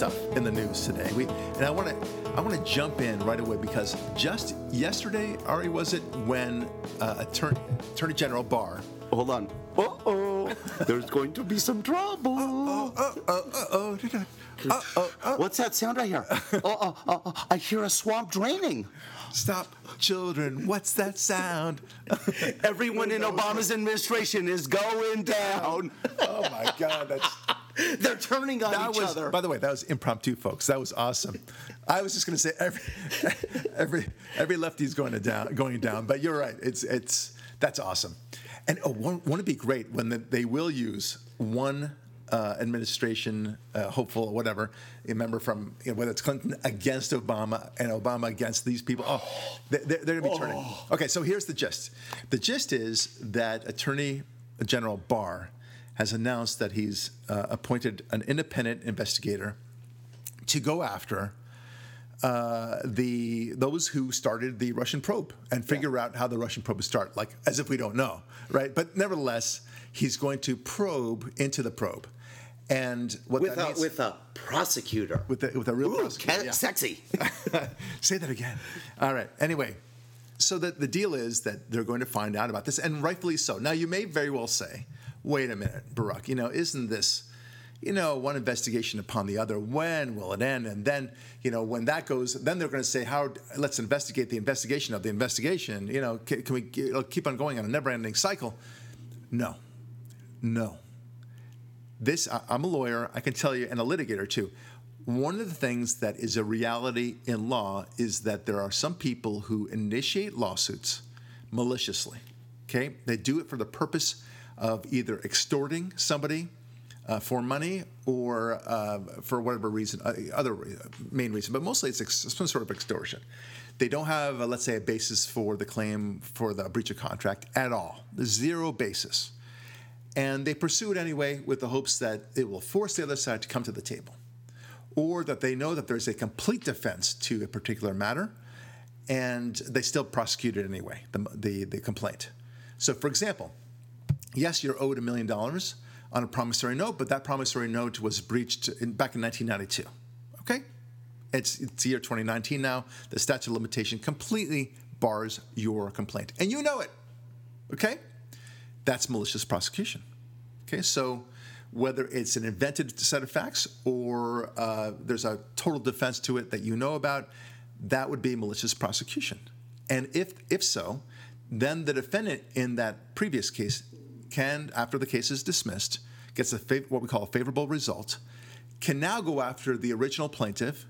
stuff in the news today. We and I want to I want to jump in right away because just yesterday, Ari, was it when uh, Attorney, Attorney General Barr? Hold on. Uh oh, there's going to be some trouble. Oh, oh, oh, oh. What's that sound I hear? oh, oh, oh, I hear a swamp draining. Stop, children! What's that sound? Everyone in Obama's administration is going down. oh my God, that's They're turning on that each was. other. By the way, that was impromptu, folks. That was awesome. I was just going to say every every every lefty's going to down, going down. But you're right. It's it's that's awesome. And oh, won't, won't it be great when the, they will use one uh, administration uh, hopeful or whatever, a member from you know, whether it's Clinton against Obama and Obama against these people. Oh, they- they're, they're going to be turning. Okay, so here's the gist. The gist is that Attorney General Barr has announced that he's uh, appointed an independent investigator to go after uh, the those who started the Russian probe and figure out how the Russian probe would start, like as if we don't know, right? But nevertheless, he's going to probe into the probe, and what with that a means with a prosecutor. with a, with a real Ooh, prosecutor, yeah. sexy. Say that again. All right. Anyway, so that the deal is that they're going to find out about this, and rightfully so. Now, you may very well say, wait a minute, Barack, you know, isn't this, you know, one investigation upon the other? When will it end? And then, you know, when that goes, then they're going to say, how, let's investigate the investigation of the investigation. You know, can, can we keep on going on a never ending cycle? No. No this I- i'm a lawyer i can tell you and a litigator too one of the things that is a reality in law is that there are some people who initiate lawsuits maliciously okay they do it for the purpose of either extorting somebody uh, for money or uh, for whatever reason uh, other re- main reason but mostly it's ex- some sort of extortion. They don't have uh, let's say a basis for the claim for the breach of contract at all. Zero basis. And they pursue it anyway with the hopes that it will force the other side to come to the table or that they know that there's a complete defense to a particular matter and they still prosecute it anyway the, the, the complaint. So for example yes you're owed a million dollars on a promissory note but that promissory note was breached in, back in 1992 okay it's, it's year 2019 now the statute of limitation completely bars your complaint and you know it okay that's malicious prosecution. Okay, so whether it's an invented set of facts or uh, there's a total defense to it that you know about, that would be malicious prosecution. And if if so, then the defendant in that previous case can, after the case is dismissed, gets a fav- what we call a favorable result, can now go after the original plaintiff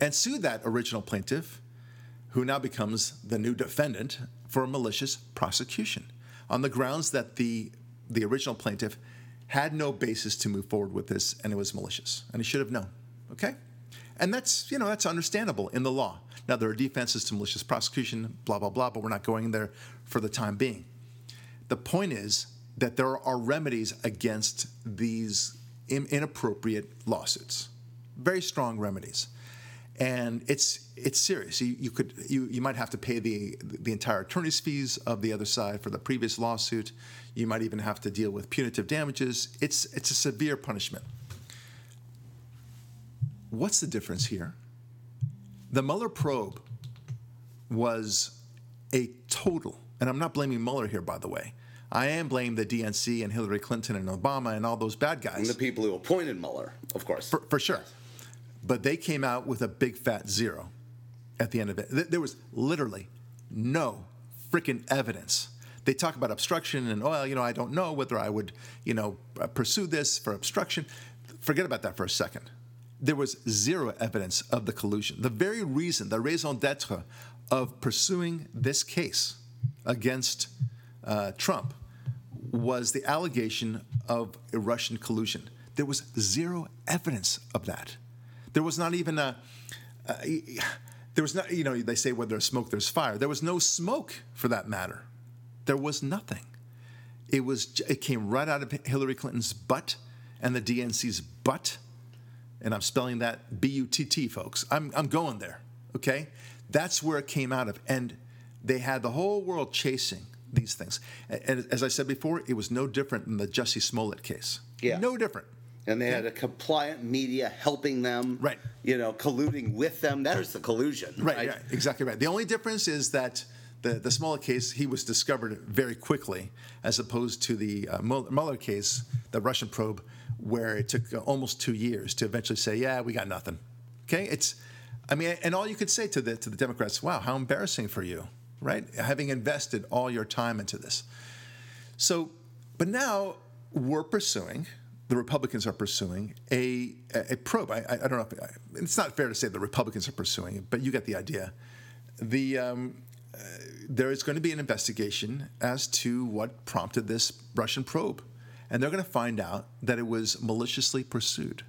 and sue that original plaintiff who now becomes the new defendant for malicious prosecution on the grounds that the the original plaintiff had no basis to move forward with this and it was malicious and he should have known okay? And that's you know that's understandable in the law. Now there are defenses to malicious prosecution blah blah blah but we're not going there for the time being. The point is that there are remedies against these in- inappropriate lawsuits very strong remedies and it's it's serious. You, you could you, you might have to pay the the entire attorney's fees of the other side for the previous lawsuit. You might even have to deal with punitive damages. It's it's a severe punishment. What's the difference here? The Mueller probe was a total, and I'm not blaming Mueller here, by the way. I am blaming the DNC and Hillary Clinton and Obama and all those bad guys and the people who appointed Mueller, of course. for, for sure. But they came out with a big fat zero at the end of it. There was literally no freaking evidence. They talk about obstruction and, well, you know, I don't know whether I would, you know, uh, pursue this for obstruction. Forget about that for a second. There was zero evidence of the collusion. The very reason, the raison d'etre of pursuing this case against uh, Trump was the allegation of a Russian collusion. There was zero evidence of that. There was not even a. Uh, there was not, you know, they say where there's smoke, there's fire. There was no smoke for that matter. There was nothing. It was. It came right out of Hillary Clinton's butt and the DNC's butt, and I'm spelling that B-U-T-T, folks. I'm I'm going there. Okay, that's where it came out of, and they had the whole world chasing these things. And as I said before, it was no different than the Jussie Smollett case. Yeah. No different. And they had a compliant media helping them, Right. You know, colluding with them. There's the collusion, Right, right? right, exactly right. The only difference is that the, the Smollett case, he was discovered very quickly, as opposed to the uh, Mueller Mueller case, the Russian probe, where it took uh, almost two years to eventually say, yeah, we got nothing. Okay, it's, I mean, and all you could say to the to the Democrats, wow, how embarrassing for you, right? Having invested all your time into this. So, but now we're pursuing, the Republicans are pursuing a, a, probe. I, I, I don't know if I, it's not fair to say the Republicans are pursuing it, but you get the idea. The um, uh, there is going to be an investigation as to what prompted this Russian probe, and they're going to find out that it was maliciously pursued.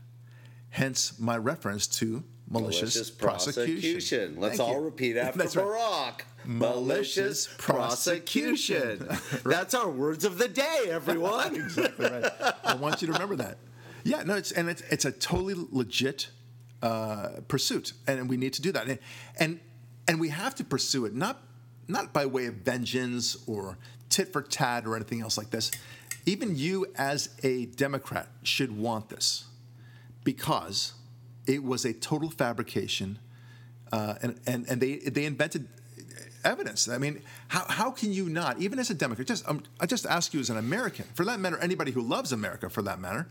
Hence, my reference to malicious, Malicious prosecution. prosecution. Let's Thank all you. repeat after That's right. Barack. Malicious prosecution. That's our words of the day, everyone. exactly right. I want you to remember that. Yeah, no, it's and it's it's a totally legit uh, pursuit, and we need to do that, and, and and we have to pursue it not not by way of vengeance or tit for tat or anything else like this. Even you, as a Democrat, should want this because it was a total fabrication, uh, and, and and they they invented evidence. I mean, how, how can you not, even as a Democrat, just um, I just ask you as an American, for that matter, anybody who loves America, for that matter,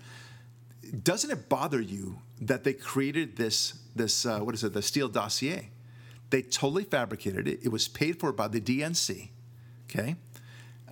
doesn't it bother you that they created this this uh, what is it the Steele dossier? They totally fabricated it. It was paid for by the DNC. Okay.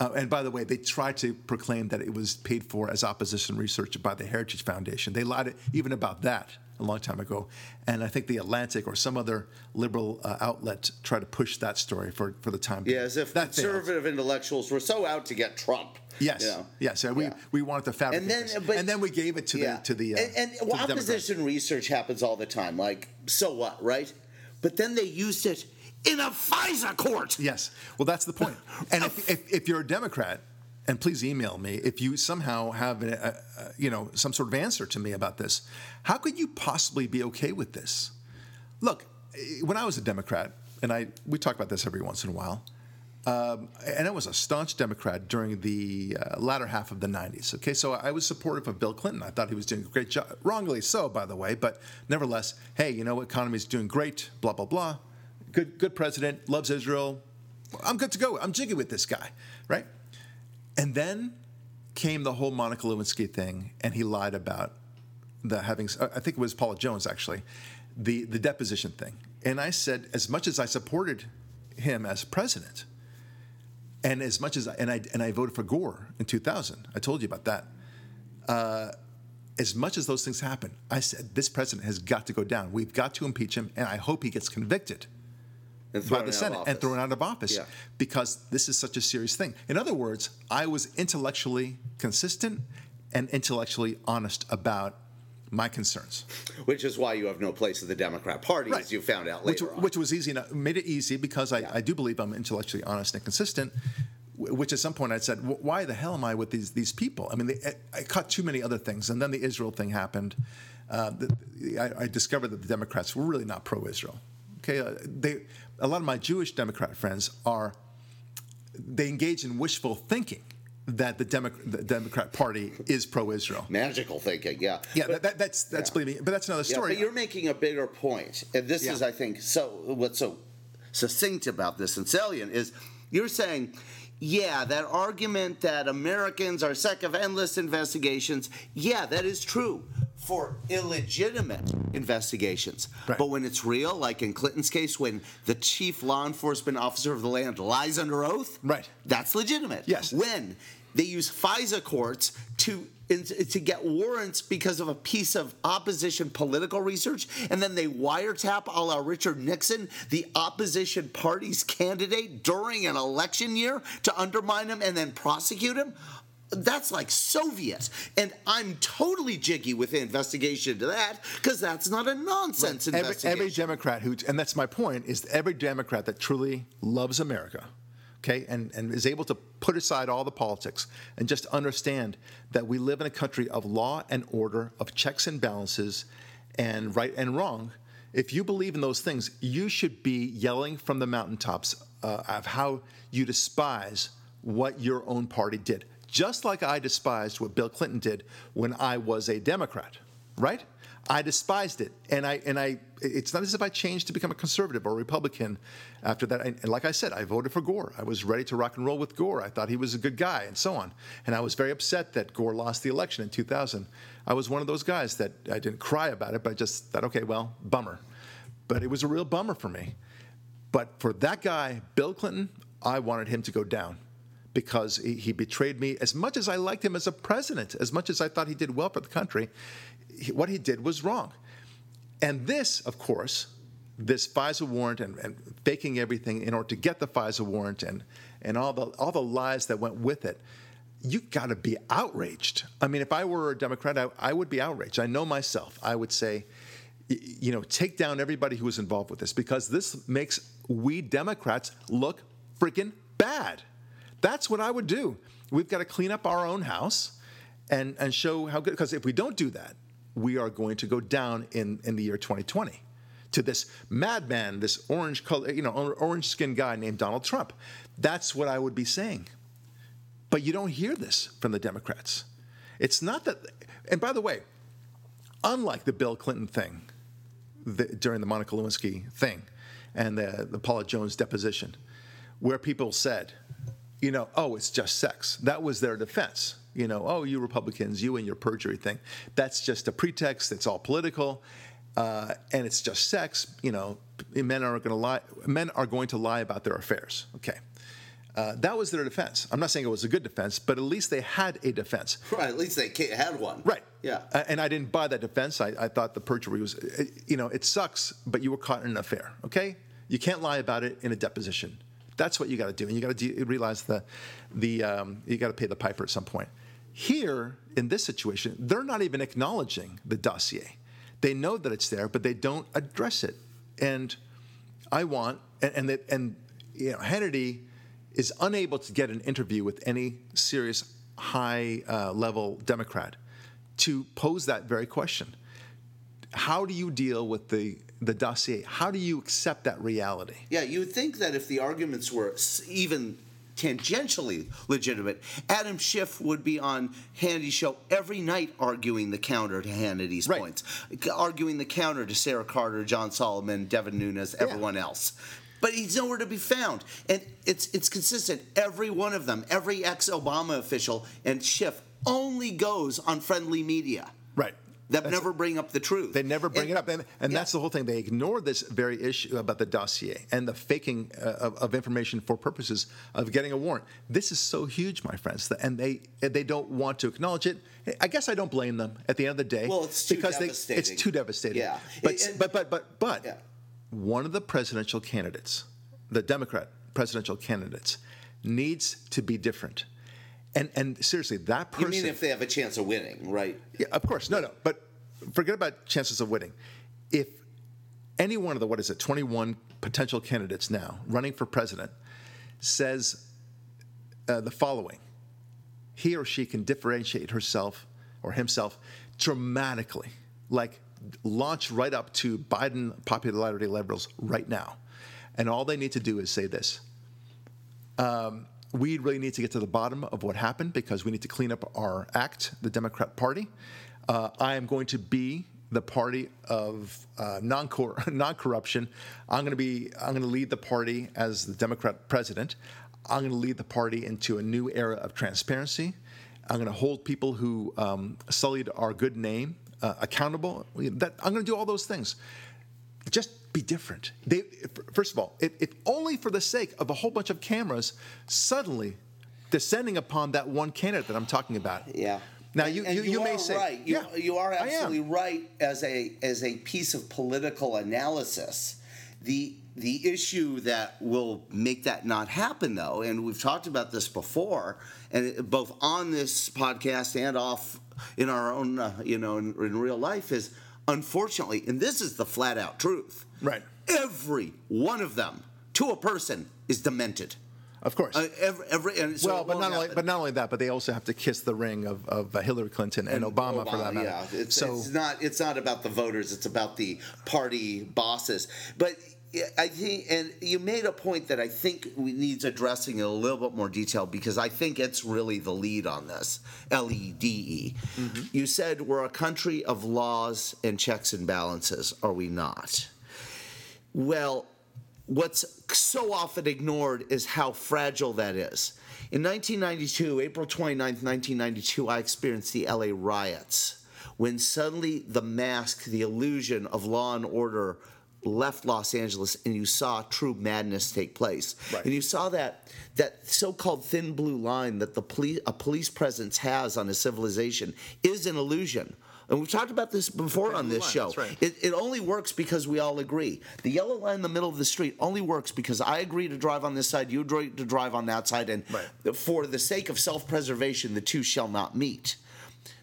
Uh, and by the way, they tried to proclaim that it was paid for as opposition research by the Heritage Foundation. They lied even about that a long time ago. And I think the Atlantic or some other liberal uh, outlet tried to push that story for, for the time being. Yeah, as if that failed. conservative intellectuals were so out to get Trump. Yes, you know? yes. and We, Yeah. we wanted to fabricate And then- but- and then we gave it to the to the uh, and, and to the well, opposition research happens all the time. Like, so what, right? But then they used it in a FISA court. Yes. Well, that's the point. And if, if, if you're a Democrat, and please email me if you somehow have a, a, you know some sort of answer to me about this. How could you possibly be okay with this? Look, when I was a Democrat, and I we talk about this every once in a while, um, and I was a staunch Democrat during the uh, latter half of the 90s. Okay, so I was supportive of Bill Clinton. I thought he was doing a great job, wrongly so, by the way, but nevertheless, hey, you know, economy's doing great, blah, blah, blah. Good, good president, loves Israel. I'm good to go. I'm jiggy with this guy, right? And then came the whole Monica Lewinsky thing, and he lied about the having. I think it was Paula Jones actually, the the deposition thing. And I said, as much as I supported him as president, and as much as I, and I and I voted for Gore in 2000. I told you about that. Uh, as much as those things happen, I said this president has got to go down. We've got to impeach him, and I hope he gets convicted by the Senate and thrown out of office Yeah. because this is such a serious thing. In other words, I was intellectually consistent and intellectually honest about my concerns. Which is why you have no place in the Democrat Party, as you found out which, later on. which was easy enough, made it easy because I, Yeah. I do believe I'm intellectually honest and consistent. Which at some point I said, why the hell am I with these these people? I mean, they, I caught too many other things, and then the Israel thing happened. Uh, the, I, I discovered that the Democrats were really not pro-Israel. Okay, uh, they a lot of my Jewish Democrat friends are they engage in wishful thinking that the, Demo- the Democrat Party is pro-Israel. Magical thinking, yeah. Yeah, But- that, that, that's that's yeah. believing, but that's another Yeah, story. but you're making a bigger point, and this Yeah. is, I think, so what's so succinct about this and salient is you're saying, yeah, that argument that Americans are sick of endless investigations, yeah, that is true for illegitimate investigations. Right. But when it's real, like in Clinton's case, when the chief law enforcement officer of the land lies under oath, Right. that's legitimate. Yes. When they use FISA courts to to get warrants because of a piece of opposition political research, and then they wiretap a la Richard Nixon, the opposition party's candidate during an election year to undermine him and then prosecute him. That's like Soviet, and I'm totally jiggy with the investigation into that because that's not a nonsense every, investigation. every Democrat who, and that's my point, is every Democrat that truly loves America, okay, and, and is able to put aside all the politics and just understand that we live in a country of law and order, of checks and balances, and right and wrong. If you believe in those things, you should be yelling from the mountaintops uh, of how you despise what your own party did. Just like I despised what Bill Clinton did when I was a Democrat, right? I despised it, and I and I. It's not as if I changed to become a conservative or a Republican after that. And, like I said, I voted for Gore. I was ready to rock and roll with Gore. I thought he was a good guy, and so on. And I was very upset that Gore lost the election in 2000. I was one of those guys that I didn't cry about it, but I just thought, okay, well, bummer. But it was a real bummer for me. But for that guy, Bill Clinton, I wanted him to go down because he, betrayed me. As much as I liked him as a president, as much as I thought he did well for the country, what he did was wrong. And this, of course, this FISA warrant and, and, faking everything in order to get the FISA warrant and, and all, the, all the lies that went with it, you've got to be outraged. I mean, if I were a Democrat, I, I would be outraged. I know myself. I would say, you know, take down everybody who was involved with this because this makes we Democrats look freaking bad. That's what I would do. We've got to clean up our own house and, and show how good, because if we don't do that, we are going to go down in, in the year 2020 to this madman, this orange color, you know, orange skinned guy named Donald Trump. That's what I would be saying. But you don't hear this from the Democrats. It's not that, and by the way, unlike the Bill Clinton thing the, during the Monica Lewinsky thing and the, the Paula Jones deposition, where people said, you know, oh, it's just sex. That was their defense. You know, oh, you Republicans, you and your perjury thing. That's just a pretext. It's all political, uh, and it's just sex. You know, men are going to lie. Men are going to lie about their affairs. Okay. Uh, that was their defense. I'm not saying it was a good defense, but at least they had a defense. Right. At least they had one. Right. Yeah. Uh, and I didn't buy that defense. I, I thought the perjury was, uh, you know, it sucks, but you were caught in an affair. Okay. You can't lie about it in a deposition. That's what you got to do, and you got to de- realize the the um, you got to pay the piper at some point. Here in this situation, they're not even acknowledging the dossier. They know that it's there, but they don't address it. And I want and and, and you know Hannity is unable to get an interview with any serious high uh, level Democrat to pose that very question. How do you deal with the the dossier. How do you accept that reality? Yeah, you would think that if the arguments were even tangentially legitimate, Adam Schiff would be on Hannity's show every night arguing the counter to Hannity's right. points, arguing the counter to Sarah Carter, John Solomon, Devin Nunes, everyone yeah. else. But he's nowhere to be found. And it's it's consistent. Every one of them, every ex-Obama official and Schiff only goes on friendly media. Right that that's, never bring up the truth. They never bring and, it up, and, and yeah. that's the whole thing. They ignore this very issue about the dossier and the faking uh, of, of, information for purposes of getting a warrant. This is so huge, my friends, and they they don't want to acknowledge it. I guess I don't blame them at the end of the day. Well, it's too because devastating. They, it's too devastating. Yeah, but and, but but but but yeah. one of the presidential candidates, the Democrat presidential candidates, needs to be different. And and seriously, that person. You mean if they have a chance of winning, right? Yeah, of course. No, no. But forget about chances of winning. If any one of the what is it, 21 potential candidates now running for president says uh, the following, he or she can differentiate herself or himself dramatically, like launch right up to Biden popularity levels right now. And all they need to do is say this. Um, we really need to get to the bottom of what happened because we need to clean up our act, the Democrat Party. Uh, I am going to be the party of uh, non corruption. I'm going to be I'm going to lead the party as the Democrat president. I'm going to lead the party into a new era of transparency. I'm going to hold people who um, sullied our good name uh, accountable. That I'm going to do all those things. Just be different. They, first of all, if, if only for the sake of a whole bunch of cameras suddenly descending upon that one candidate that I'm talking about. Yeah. Now you, you, you, you may say right. You, yeah, you are absolutely right as a as a piece of political analysis. The the issue that will make that not happen though, and we've talked about this before, and both on this podcast and off in our own uh, you know in, in real life is unfortunately, and this is the flat out truth. Right. Every one of them to a person is demented. Of course. Uh, every, every so well, but not only but not only that, but they also have to kiss the ring of, of uh, Hillary Clinton and, and Obama, Obama, for that matter. Yeah, it's, so, it's not it's not about the voters; it's about the party bosses. But I think, and you made a point that I think we needs addressing in a little bit more detail because I think it's really the lead on this. L E D E. Mm-hmm. You said we're a country of laws and checks and balances, are we not? Well, what's so often ignored is how fragile that is. In 1992, April 29th, 1992, I experienced the LA riots when suddenly the mask, the illusion of law and order left Los Angeles and you saw true madness take place. Right. And you saw that that so-called thin blue line that the police a police presence has on a civilization is an illusion. And we've talked about this before on this line, show. right. It, it only works because we all agree. The yellow line in the middle of the street only works because I agree to drive on this side, you agree to drive on that side, and Right. for the sake of self-preservation, the two shall not meet.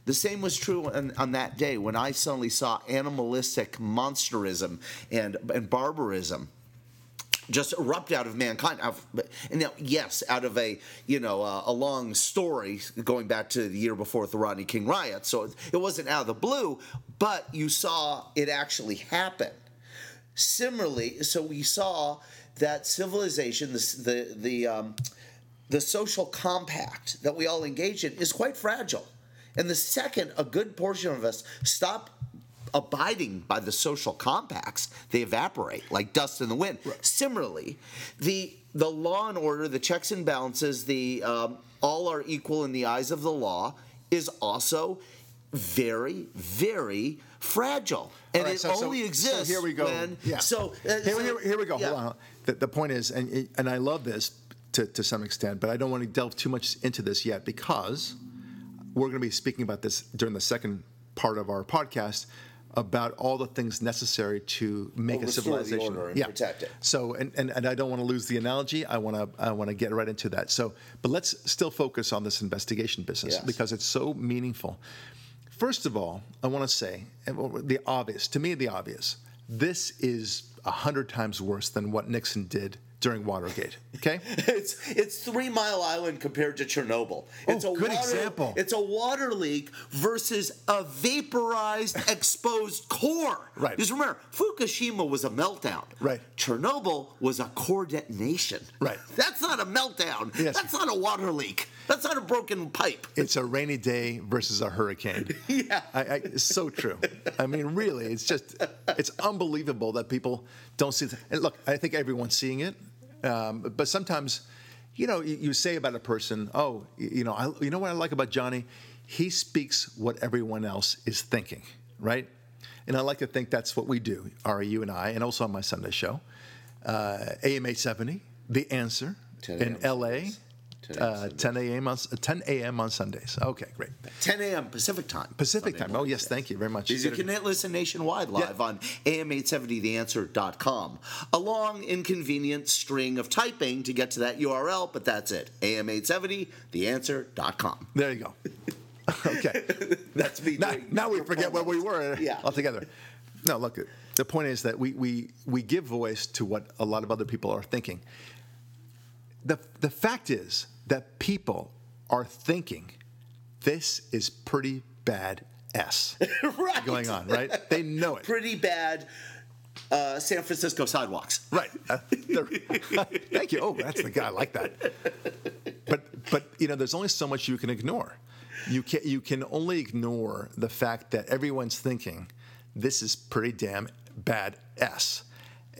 The same was true on, on that day when I suddenly saw animalistic monsterism and, and barbarism just erupt out of mankind. And now, yes, out of a you know uh, a long story going back to the year before the Rodney King riot, so it, wasn't out of the blue, but you saw it actually happen. Similarly, so we saw that civilization, the the the, um, the social compact that we all engage in, is quite fragile. And the second a good portion of us stop abiding by the social compacts, they evaporate like dust in the wind. Similarly, the the law and order, the checks and balances, the um, all are equal in the eyes of the law, is also very, very fragile, and right, it so- so- only so exists here we go. when. Yeah. So uh, Here, here, here we go. yeah. Hold on. The, the point is, and and I love this to, to some extent, but I don't want to delve too much into this yet because we're going to be speaking about this during the second part of our podcast about all the things necessary to make a restore the civilization and protect it. So, and, and, and I don't want to lose the analogy. I want to I want to get right into that. So, but let's still focus on this investigation business Yes. because it's so meaningful. First of all, I want to say the obvious. To me, the obvious. This is a hundred times worse than what Nixon did during Watergate. Okay. It's it's Three Mile Island compared to Chernobyl. Oh, it's Oh, a good water, example. It's a water leak versus a vaporized, exposed core. Right. Just remember, Fukushima was a meltdown. Right. Chernobyl was a core detonation. Right. That's not a meltdown. Yes. That's not a water leak. That's not a broken pipe. It's a rainy day versus a hurricane. Yeah. I, I, it's so true. I mean, really, it's just, it's unbelievable that people don't see. It. And look, I think everyone's seeing it, um, but sometimes, you know, you, you say about a person, oh, you know, I, you know what I like about Johnny? He speaks what everyone else is thinking, right? And I like to think that's what we do, Ari, you and I, and also on my Sunday show, uh, AM 870, The Answer in. LA. 10 a.m. Uh, 10 a.m. on 10 a.m. on Sundays. Okay, great. 10 a.m. Pacific time. Pacific Sunday time. Oh, morning. yes, thank you very much. You can listen nationwide live Yeah. on am870theanswer.com. A long, inconvenient string of typing to get to that URL, but that's it. am870theanswer.com. There you go. okay. That's me now, now we forget where we were Yeah. altogether. No, look, the point is that we, we, we give voice to what a lot of other people are thinking. The, the fact is that people are thinking this is pretty bad S right. going on, right? They know it. Pretty bad uh, San Francisco sidewalks. Right. Uh, thank you. Oh, that's the guy. I like that. But but you know, there's only so much you can ignore. You can you can only ignore the fact that everyone's thinking this is pretty damn bad s,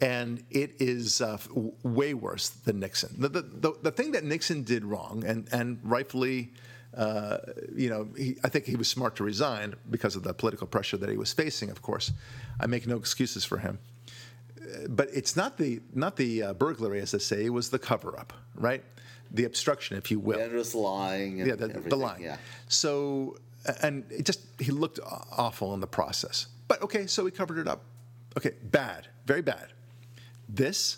and it is uh, way worse than Nixon. The, the, the, the thing that Nixon did wrong, and and rightfully. Uh, you know, he, I think he was smart to resign because of the political pressure that he was facing. Of course, I make no excuses for him but it's not the not the uh, burglary, as they say. It was the cover up, right? The obstruction, if you will. And just lying. And yeah, the, the line. Yeah. So, and it just he looked awful in the process. But okay, so he covered it up. Okay, bad, very bad. This,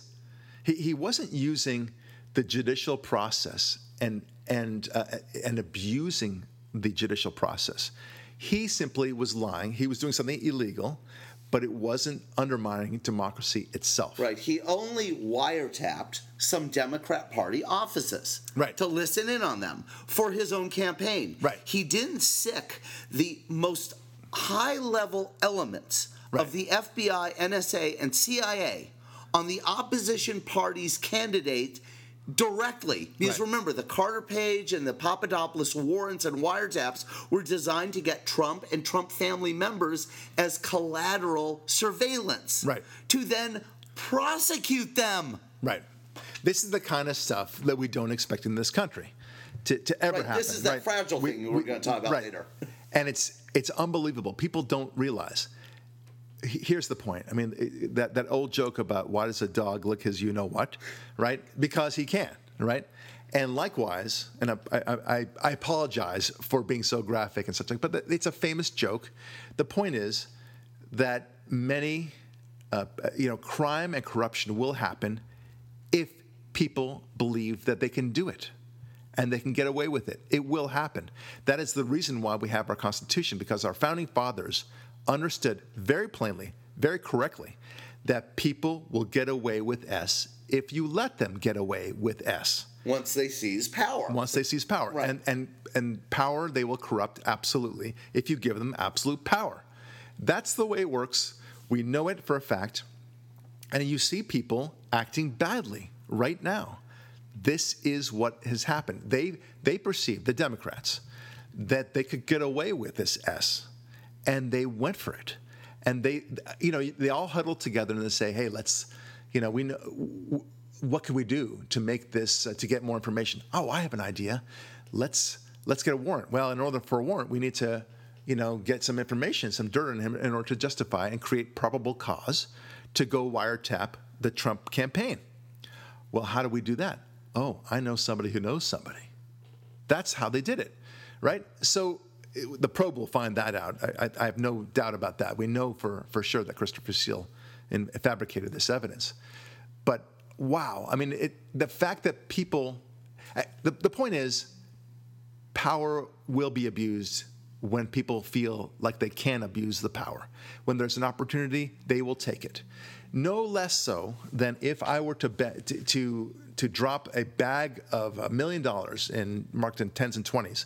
he, he wasn't using the judicial process and and uh, and abusing the judicial process. He simply was lying. He was doing something illegal, but it wasn't undermining democracy itself. Right. He only wiretapped some Democrat Party offices Right. to listen in on them for his own campaign. Right. He didn't sick the most high level elements Right. of the FBI, NSA, and CIA on the opposition party's candidate directly. Because Right. remember, the Carter Page and the Papadopoulos warrants and wiretaps were designed to get Trump and Trump family members as collateral surveillance. Right. To then prosecute them. Right. This is the kind of stuff that we don't expect in this country to, to ever Right, happen. this is that right? fragile thing we're gonna talk about right. later. And it's it's unbelievable. People don't realize. He- Here's the point. I mean, that that old joke about why does a dog lick his you know what, right? Because he can, right? And likewise, and I, I, I, I apologize for being so graphic and such, like, but it's a famous joke. The point is that many, uh, you know, crime and corruption will happen if people believe that they can do it and they can get away with it. It will happen. That is the reason why we have our Constitution, because our founding fathers understood very plainly, very correctly, that people will get away with S if you let them get away with S Once they seize power. once they seize power. Right. And, and, and power they will corrupt absolutely if you give them absolute power. That's the way it works. We know it for a fact. And you see people acting badly right now. This is what has happened. They, they perceived, the Democrats, that they could get away with this S, and they went for it. And they, you know, they all huddled together and they say, hey, let's, you know, we know, what can we do to make this, uh, to get more information? Oh, I have an idea. Let's, let's get a warrant. Well, in order for a warrant, we need to, you know, get some information, some dirt on him in order to justify and create probable cause to go wiretap the Trump campaign. Well, how do we do that? Oh, I know somebody who knows somebody. That's how they did it, right? So it, the probe will find that out. I, I, have no doubt about that. We know for, for sure that Christopher Steele in, fabricated this evidence. But wow, I mean, it, the fact that people, the, the point is, power will be abused when people feel like they can abuse the power. When there's an opportunity, they will take it. No less so than if I were to bet to, to to drop a bag of a million dollars in marked in tens and twenties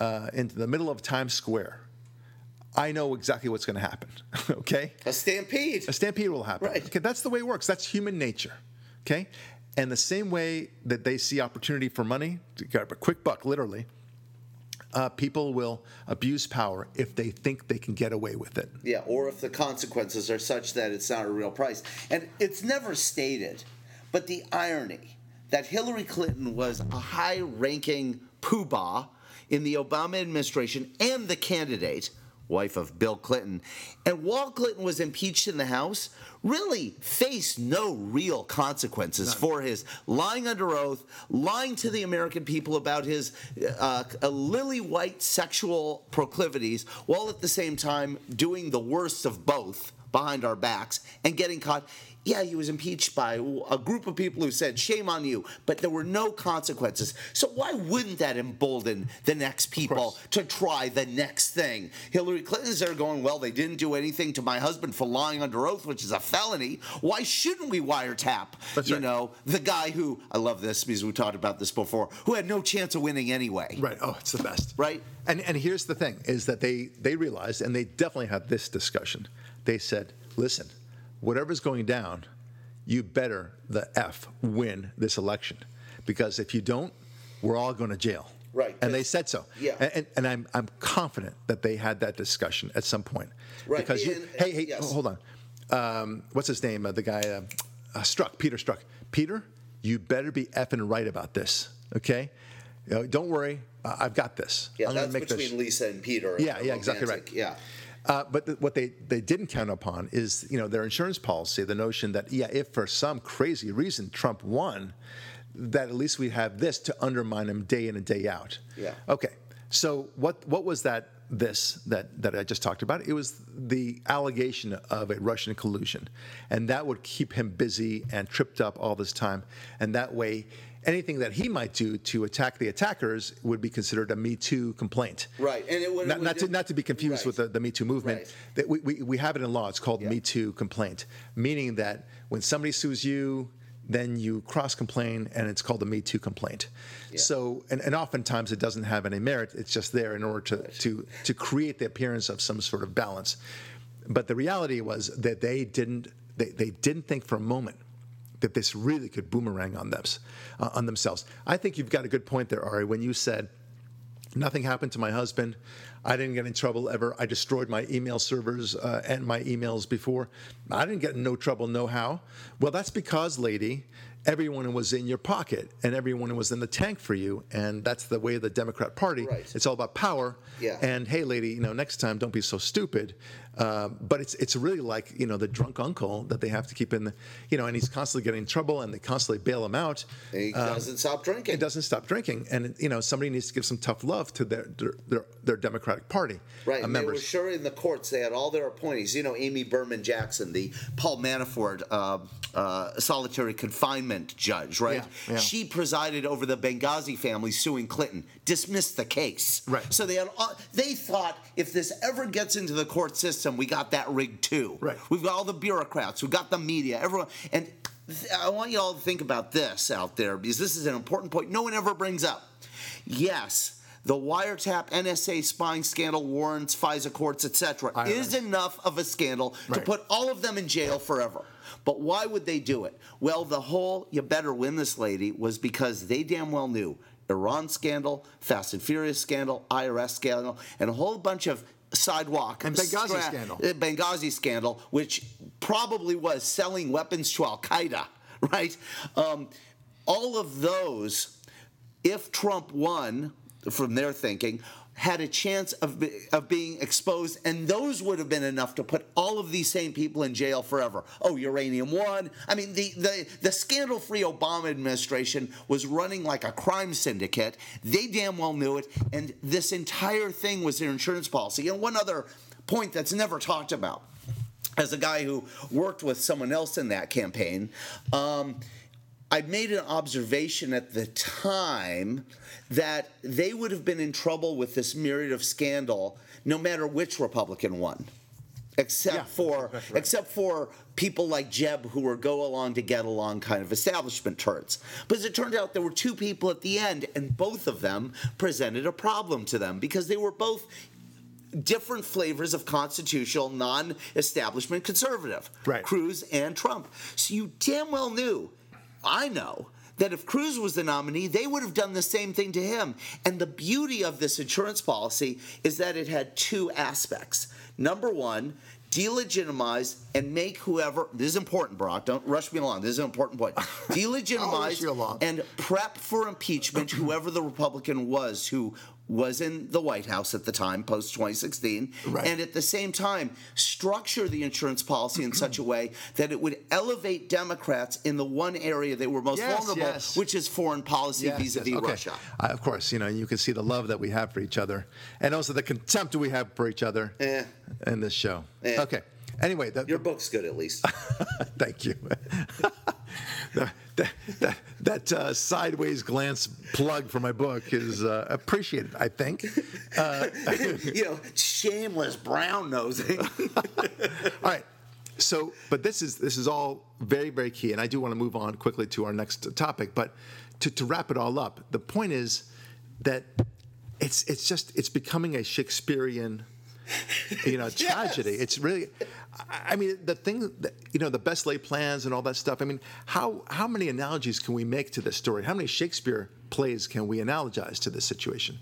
uh, into the middle of Times Square. I know exactly what's going to happen. okay, A stampede. a stampede will happen. Right. Okay, that's the way it works. That's human nature. Okay, and the same way that they see opportunity for money to get a quick buck, literally, uh, people will abuse power if they think they can get away with it. Yeah, or if the consequences are such that it's not a real price. And it's never stated, but the irony that Hillary Clinton was a high ranking poobah in the Obama administration and the candidate, wife of Bill Clinton, and while Clinton was impeached in the House, really faced no real consequences for his lying under oath, lying to the American people about his uh, uh, lily white sexual proclivities, while at the same time doing the worst of both behind our backs and getting caught. Yeah, he was impeached by a group of people who said, shame on you, but there were no consequences. So why wouldn't that embolden the next people to try the next thing? Hillary Clinton's there going, well, they didn't do anything to my husband for lying under oath, which is a felony. Why shouldn't we wiretap, That's you right. know, the guy who, I love this because we talked about this before, who had no chance of winning anyway. Right. Oh, it's the best. Right. And and here's the thing: is that they they realized, and they definitely had this discussion. They said, "Listen, whatever's going down, you better the f win this election, because if you don't, we're all going to jail." Right, And they said so. yeah. And, and, and I'm I'm confident that they had that discussion at some point. Right, Because you, hey hey yes. hold on, um, what's his name? Uh, the guy uh, uh, Strzok Peter Strzok. Peter, you better be effing right about this. Okay. You know, don't worry, uh, I've got this. Yeah, I'm that's make this- between Lisa and Peter. Yeah, yeah, exactly right. Yeah. Uh, but th- what they, they didn't count upon is you know their insurance policy, the notion that yeah, if for some crazy reason Trump won, that at least we have this to undermine him day in and day out. Yeah. Okay. So what what was that this that that I just talked about? It was the allegation of a Russian collusion, and that would keep him busy and tripped up all this time, and that way. Anything that he might do to attack the attackers would be considered a Me Too complaint. Right, and it would- not, it would not to not to be confused Right. with the, the Me Too movement. Right. That we, we, we have it in law. It's called Yeah. Me Too complaint, meaning that when somebody sues you, then you cross complain, and it's called a Me Too complaint. So, and, and oftentimes it doesn't have any merit. It's just there in order to, to to create the appearance of some sort of balance. But the reality was that they didn't they, they didn't think for a moment that this really could boomerang on them, uh, on themselves. I think you've got a good point there, Ari, when you said nothing happened to my husband. I didn't get in trouble ever. I destroyed my email servers uh, and my emails before. I didn't get in no trouble, no how. Well, that's because, lady, everyone was in your pocket and everyone was in the tank for you. And that's the way of the Democrat Party. Right. It's all about power. Yeah. And hey, lady, you know, next time don't be so stupid. Uh, but it's it's really like you know the drunk uncle that they have to keep in the, you know, and he's constantly getting in trouble and they constantly bail him out. And he doesn't stop drinking. It doesn't stop drinking, and you know somebody needs to give some tough love to their their their, their Democratic Party Right, uh, and they were sure in the courts they had all their appointees. You know, Amy Berman Jackson, the Paul Manafort uh, uh, solitary confinement judge, right? Yeah, yeah. She presided over the Benghazi family suing Clinton, dismissed the case. Right. So they had, all- they thought if this ever gets into the court system, we got that rigged too. Right. We've got all the bureaucrats, we've got the media, everyone, and. th- I want you all to think about this out there because this is an important point no one ever brings up. Yes, the wiretap, NSA spying scandal, warrants, FISA courts, etc., is enough of a scandal to put all of them in jail forever. But why would they do it? Well, the whole "you better win this lady" was because they damn well knew Iran scandal, Fast and Furious scandal, IRS scandal, and a whole bunch of sidewalk And Benghazi scandal. uh, Benghazi scandal, which probably was selling weapons to Al Qaeda, right? Um, all of those, if Trump won, from their thinking, had a chance of, of being exposed, and those would have been enough to put all of these same people in jail forever. Oh, Uranium One. I mean, the, the, the scandal free Obama administration was running like a crime syndicate. They damn well knew it, and this entire thing was their insurance policy. And one other point that's never talked about as a guy who worked with someone else in that campaign, um, I made an observation at the time that they would have been in trouble with this myriad of scandal no matter which Republican won. Except Yeah, for right. except for people like Jeb who were go along to get along kind of establishment turds. But as it turned out, there were two people at the end, and both of them presented a problem to them because they were both different flavors of constitutional non-establishment conservative. Right. Cruz and Trump. So you damn well knew, I know, that if Cruz was the nominee, they would have done the same thing to him. And the beauty of this insurance policy is that it had two aspects. Number one, delegitimize and make whoever this is important, Barack. Don't rush me along. This is an important point. Delegitimize rush you along. and prep for impeachment whoever the Republican was who was in the White House at the time, post 2016, Right. and at the same time structure the insurance policy in such a way that it would elevate Democrats in the one area they were most Yes, vulnerable, yes. which is foreign policy vis-a-vis. Russia. Uh, of course, you know you can see the love that we have for each other, and also the contempt we have for each other Eh. in this show. Eh. Okay. Anyway, the, Your book's good, at least. Thank you. that that, that, that uh, sideways glance plug for my book is uh, appreciated, I think. Uh, you know, shameless brown nosing. all right. So, but this is this is all very very key, and I do want to move on quickly to our next topic. But to, to wrap it all up, the point is that it's it's just it's becoming a Shakespearean you know tragedy. It's really I- mean the thing that, you know the best laid plans and all that stuff i mean how how many analogies can we make to this story? How many shakespeare plays can we analogize to this situation?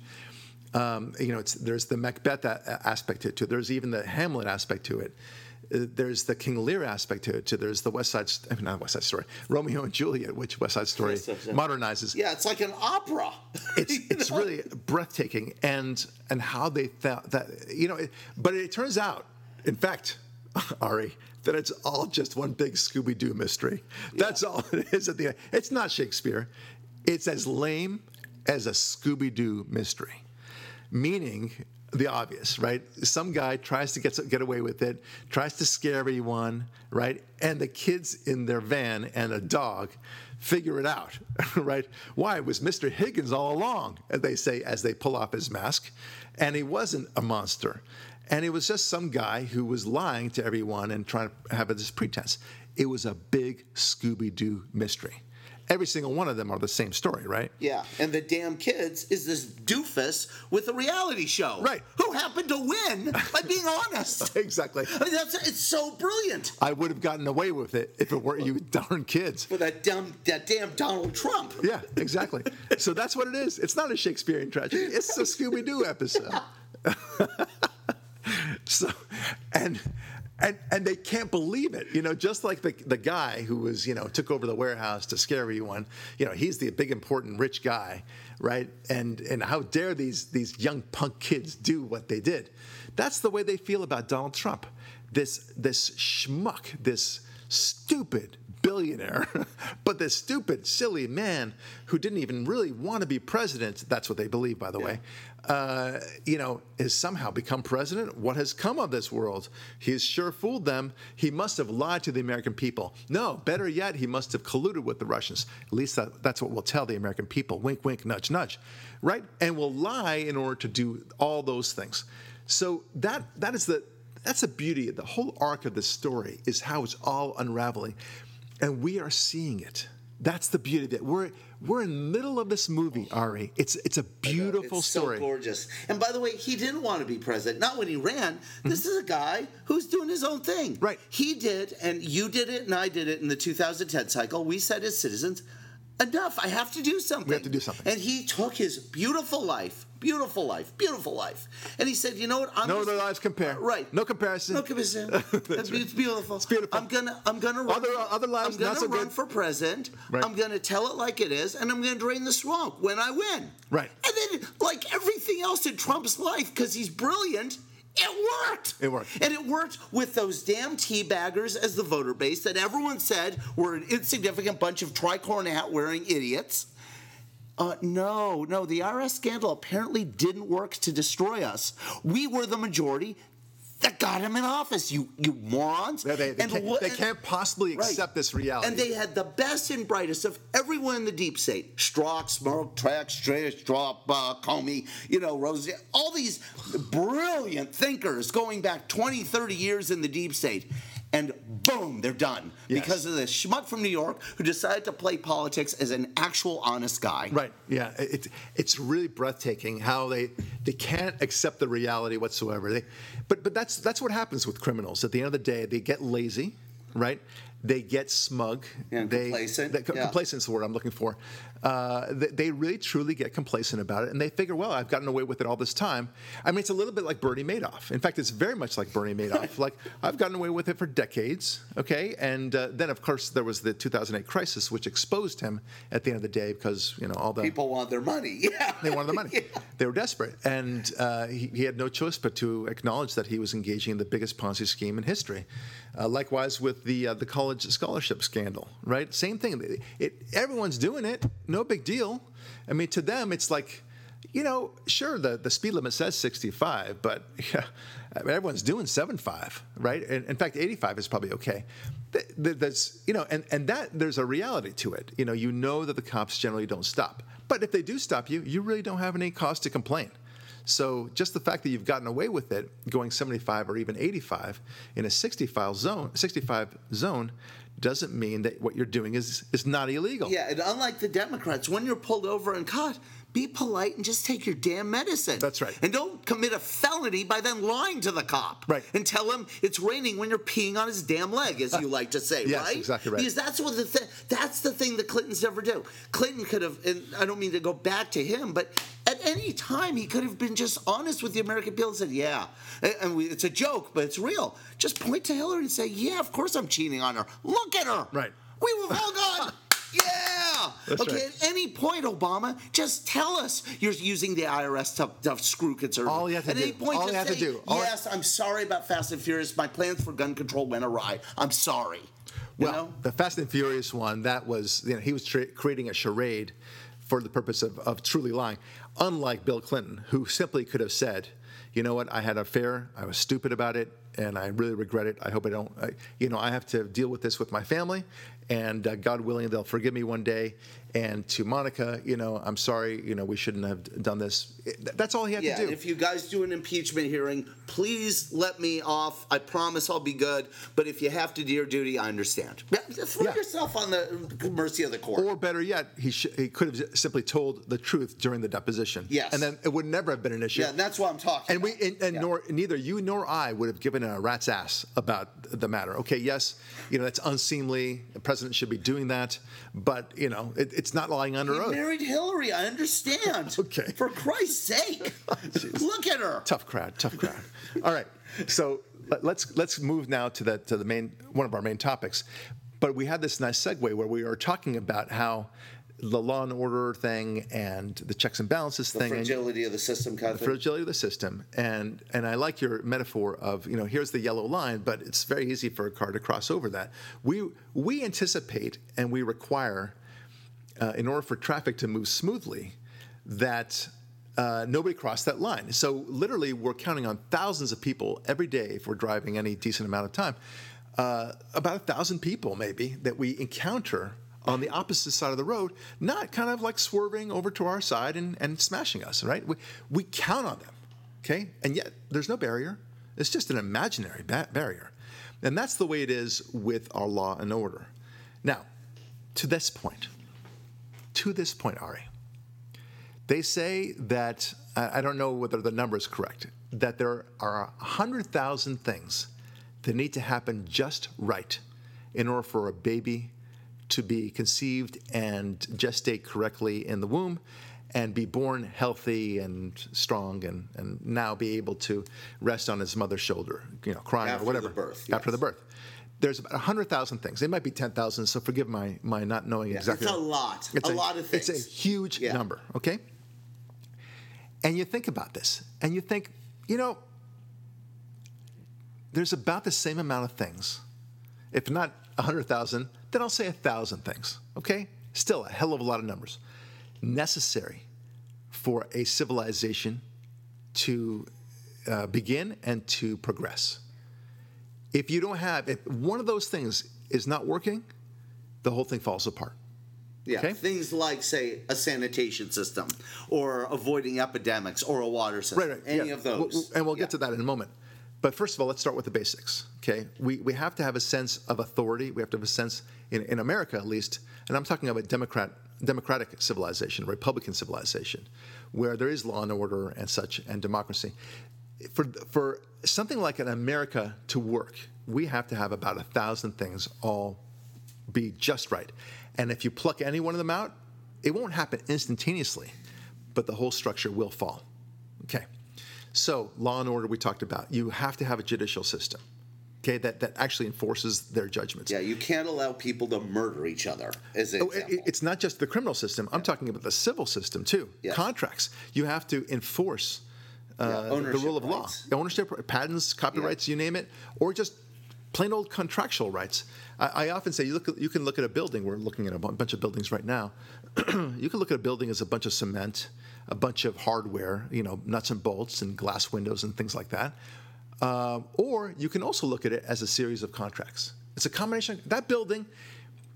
Um, you know it's there's the macbeth a- aspect to it too. There's even the hamlet aspect to it there's the King Lear aspect to it. Too. There's the West Side, I mean, not West Side Story, Romeo and Juliet, which West Side Story Yes, yes, yes. modernizes yeah, it's like an opera. it's it's really breathtaking and and how they thought that you know it, but it turns out in fact Ari that it's all just one big Scooby Doo mystery that's all it is at the end it's not Shakespeare it's as lame as a Scooby Doo mystery meaning the obvious, right? Some guy tries to get get away with it, tries to scare everyone, right? And the kids in their van and a dog figure it out, right? Why it was Mr. Higgins all along? They say as they pull off his mask, and he wasn't a monster, and it was just some guy who was lying to everyone and trying to have this pretense. It was a big Scooby Doo mystery. Every single one of them are the same story, right? Yeah, and the damn kids is this doofus with a reality show, Right. Who happened to win by being honest. exactly. I mean, that's it's so brilliant I would have gotten away with it if it weren't you darn kids. for that damn that damn Donald Trump. Yeah, exactly. so that's what it is. It's not a Shakespearean tragedy. It's a Scooby Doo episode. so, and and and they can't believe it. You know, just like the the guy who was you know took over the warehouse to scare everyone. You know, he's the big important rich guy, right? And and how dare these these young punk kids do what they did? That's the way they feel about Donald Trump. This this schmuck, this stupid billionaire, but this stupid, silly man who didn't even really want to be president, that's what they believe, by the way, uh, you know, has somehow become president. What has come of this world? He's sure fooled them. He must have lied to the American people. No, better yet, he must have colluded with the Russians. At least that, that's what we'll tell the American people. Wink, wink, nudge, nudge. Right? And will lie in order to do all those things. So that that is the that's the beauty of the whole arc of this story is how it's all unraveling and we are seeing it that's the beauty of it we're we're in the middle of this movie ari it's it's a beautiful it's story so gorgeous. And by the way, he didn't want to be president. Not when he ran. This is a guy who's doing his own thing. Mm-hmm. Right. He did, and you did it, and I did it in the 2010 cycle. We said as citizens, enough. I have to do something. We have to do something. And he took his beautiful life, beautiful life, beautiful life, and he said, you know what? I'm no just- other lives compare uh, Right. no comparison No comparison. That's it's beautiful. It's beautiful. I'm gonna, I'm gonna run. Other- uh, other lives I'm gonna not so run good. for president. Right. I'm gonna tell it like it is, and I'm gonna drain the swamp when I win. Right. And then, like everything else in Trump's life, because he's brilliant, it worked. It worked. And it worked with those damn teabaggers as the voter base that everyone said were an insignificant bunch of tricorn hat wearing idiots. Uh, no, no, the IRS scandal apparently didn't work to destroy us. We were the majority that got him in office, you you morons. they, they, And can't, what- they can't possibly Right. accept this reality And they had the best and brightest of everyone in the deep state. Strzok, Smoke, Track, Drop, uh, Comey, you know, Rosie, all these brilliant thinkers going back 20, 30 years in the deep state. And boom, they're done. Yes. Because of this schmuck from New York who decided to play politics as an actual honest guy. Right. Yeah. It, it's really breathtaking how they they can't accept the reality whatsoever. They, but but that's that's what happens with criminals. At the end of the day, they get lazy, right? They get smug. And they, complacent, they- yeah. Complacent is the word I'm looking for. Uh, they, they really truly get complacent about it, and they figure, well, I've gotten away with it all this time. I mean, it's a little bit like Bernie Madoff. In fact, it's very much like Bernie Madoff. like I've gotten away with it for decades. Okay, and uh, then of course there was the 2008 crisis, which exposed him at the end of the day because you know all the People want their money. Yeah. they wanted the money. They were desperate, and uh, he, he had no choice but to acknowledge that he was engaging in the biggest Ponzi scheme in history. Uh, likewise with the uh, the college scholarship scandal, right? Same thing. It, it, everyone's doing it. No big deal. I mean, to them, it's like, you know, sure, the, the speed limit says 65, but yeah, I mean, everyone's doing 75, right? And in fact, 85 is probably okay. Th- th- That's you know, and and that there's a reality to it. You know, you know that the cops generally don't stop, but if they do stop you, you really don't have any cause to complain. So just the fact that you've gotten away with it, going 75 or even 85 in a 65 zone, 65 zone, doesn't mean that what you're doing is is not illegal. Yeah, and unlike the Democrats, when you're pulled over and caught, be polite and just take your damn medicine. That's right. And don't commit a felony by then lying to the cop. Right. And tell him it's raining when you're peeing on his damn leg, as uh, you like to say, Yes, right? exactly right. Because that's what the thi- that's the thing the Clintons never do. Clinton could have, and I don't mean to go back to him, but at any time he could have been just honest with the American people and said, "Yeah," and and we, it's a joke, but it's real. Just point to Hillary and say, "Yeah, of course I'm cheating on her. Look at her." Right. We were all gone. Yeah. That's okay. right. At any point, Obama, just tell us you're using the IRS to, to screw conservatives. All you have to At do- any point, all you have to do- all- Yes, I'm sorry about Fast and Furious. My plans for gun control went awry. I'm sorry. You Well, know? the Fast and Furious one, that was, you know, he was tra- creating a charade for the purpose of, of truly lying. Unlike Bill Clinton, who simply could have said, you know what, I had an affair, I was stupid about it, and I really regret it. I hope I don't. I, you know, I have to deal with this with my family, and uh, God willing, they'll forgive me one day. And to Monica, you know, I'm sorry. You know, we shouldn't have done this. That's all he had Yeah, to do. if you guys do an impeachment hearing, please let me off. I promise I'll be good. But if you have to do your duty, I understand. Throw Yeah. yourself on the mercy of the court. or better yet, he sh- he could have simply told the truth during the deposition. Yes. and then it would never have been an issue. yeah, that's what I'm talking And we and, and Yeah. nor neither you nor I would have given a rat's ass about the matter. Okay, yes, you know that's unseemly. The president should be doing that, but you know it, it's not lying under He oath. married Hillary. I understand. Okay. For Christ's sake, look at her. Tough crowd, tough crowd. All right, so let- let's let's move now to the to the main one of our main topics. But we had this nice segue where we are talking about how the law and order thing and the checks and balances The thing and fragility of the system, kind of thing. fragility of the system and and I like your metaphor of you know here's the yellow line but it's very easy for a car to cross over that we we anticipate and we require uh, in order for traffic to move smoothly that uh, nobody cross that line so literally we're counting on thousands of people every day if we're driving any decent amount of time uh, about a thousand people maybe that we encounter on the opposite side of the road, not kind of like swerving over to our side and, and smashing us, right? We, we count on them, okay? And yet there's no barrier. It's just an imaginary ba- barrier. And that's the way it is with our law and order. Now, to this point, to this point, Ari, they say that, I don't know whether the number is correct, that there are 100,000 things that need to happen just right in order for a baby to be conceived and gestate correctly in the womb and be born healthy and strong and, and now be able to rest on his mother's shoulder, you know, crying After or whatever. the birth, After the birth. There's about 100,000 things. It might be 10,000, so forgive my, my not knowing exactly. It's a lot. A lot of things. It's a huge Yeah. number, okay? And you think about this, and you think, you know, there's about the same amount of things, if not 100,000, then I'll say 1,000 things, okay? Still a hell of a lot of numbers necessary for a civilization to uh, begin and to progress. If you don't have, if one of those things is not working, the whole thing falls apart. Yeah, Okay. things like, say, a sanitation system, or avoiding epidemics, or a water system. Right, right. Any yeah. of those. we'll- and we'll Yeah. get to that in a moment. But first of all, let's start with the basics. Okay, we, we have to have a sense of authority. We have to have a sense in, in America at least, and I'm talking about Democrat democratic civilization, Republican civilization, where there is law and order and such and democracy. For for something like an America to work, we have to have about a thousand things all be just right. And if you pluck any one of them out, it won't happen instantaneously, but the whole structure will fall. Okay. So, law and order we talked about. You have to have a judicial system, okay, that, that actually enforces their judgments. Yeah, you can't allow people to murder each other, as an Oh, it- it's not just the criminal system. I'm talking about the civil system too. Yes. Contracts. You have to enforce uh, Yeah, the rule of law, rights. ownership, patents, copyrights, you name it, or just plain old contractual rights. I, I often say you look. You can look at a building. We're looking at a bunch of buildings right now. you can look at a building as a bunch of cement, a bunch of hardware, you know, nuts and bolts and glass windows and things like that. Um, or you can also look at it as a series of contracts. It's a combination. That building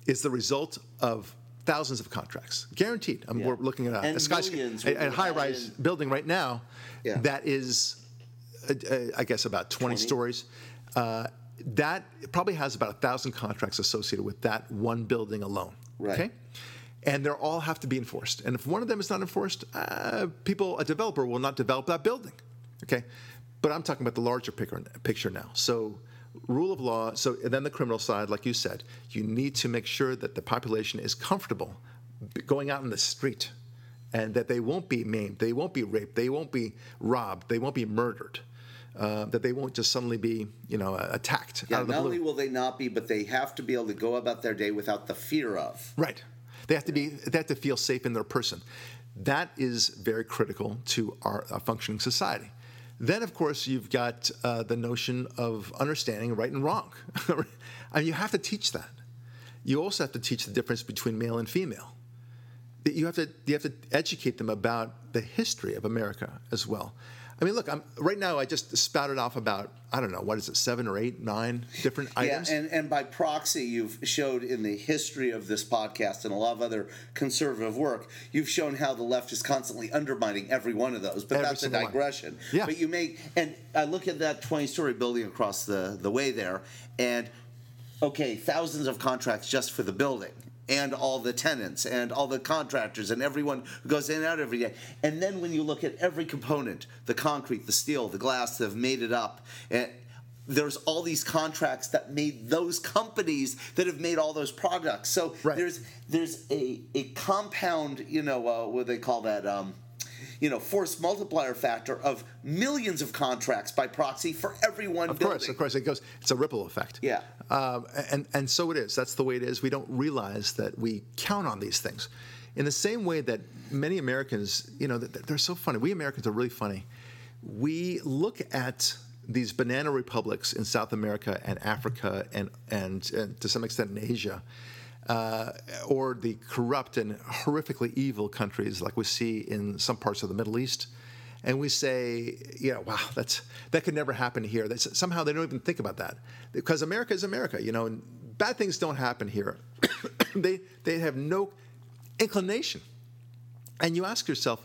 is the result of thousands of contracts, guaranteed. I mean, Yeah. We're looking at a, a, skyscra- millions a, a high-rise in- building right now Yeah. that is, uh, uh, I guess, about 20, 20. stories. Uh, that probably has about a thousand contracts associated with that one building alone. Right. Okay. And they all have to be enforced. And if one of them is not enforced, uh, people, a developer will not develop that building. Okay. But I'm talking about the larger picture, picture now. So, rule of law. So then the criminal side, like you said, you need to make sure that the population is comfortable going out in the street, and that they won't be maimed, they won't be raped, they won't be robbed, they won't be murdered. Uh, that they won't just suddenly be, you know, attacked yeah, out of the not blue. only will they not be, but they have to be able to go about their day without the fear of. Right. They have to be. They have to feel safe in their person. That is very critical to our, our functioning society. Then, of course, you've got uh, the notion of understanding right and wrong. I mean, you have to teach that. You also have to teach the difference between male and female. You have to you have to educate them about the history of America as well. I mean, look, I'm right now. I just spouted off about I don't know what is it, seven or eight, nine different items. Yeah, and, and by proxy, you've showed in the history of this podcast and a lot of other conservative work, you've shown how the left is constantly undermining every one of those. But Every that's a single one. digression. Yeah. But you make, and I look at that 20 story building across the, the way there, and okay, thousands of contracts just for the building. And all the tenants and all the contractors and everyone who goes in and out every day. And then when you look at every component the concrete, the steel, the glass that have made it up, eh, there's all these contracts that made those companies that have made all those products. So Right. there's there's a, a compound, you know, uh, what do they call that? Um, you know, force multiplier factor of millions of contracts by proxy for everyone. Of building. course, of course, it goes. It's a ripple effect. Yeah. Um, and and so it is. That's the way it is. We don't realize that we count on these things, in the same way that many Americans, you know, they're so funny. We Americans are really funny. We look at these banana republics in South America and Africa and and, and to some extent in Asia. Uh, or the corrupt and horrifically evil countries like we see in some parts of the Middle East, and we say, you know, wow, that's that could never happen here. That's, somehow they don't even think about that because America is America, you know, and bad things don't happen here. they they have no inclination, and you ask yourself.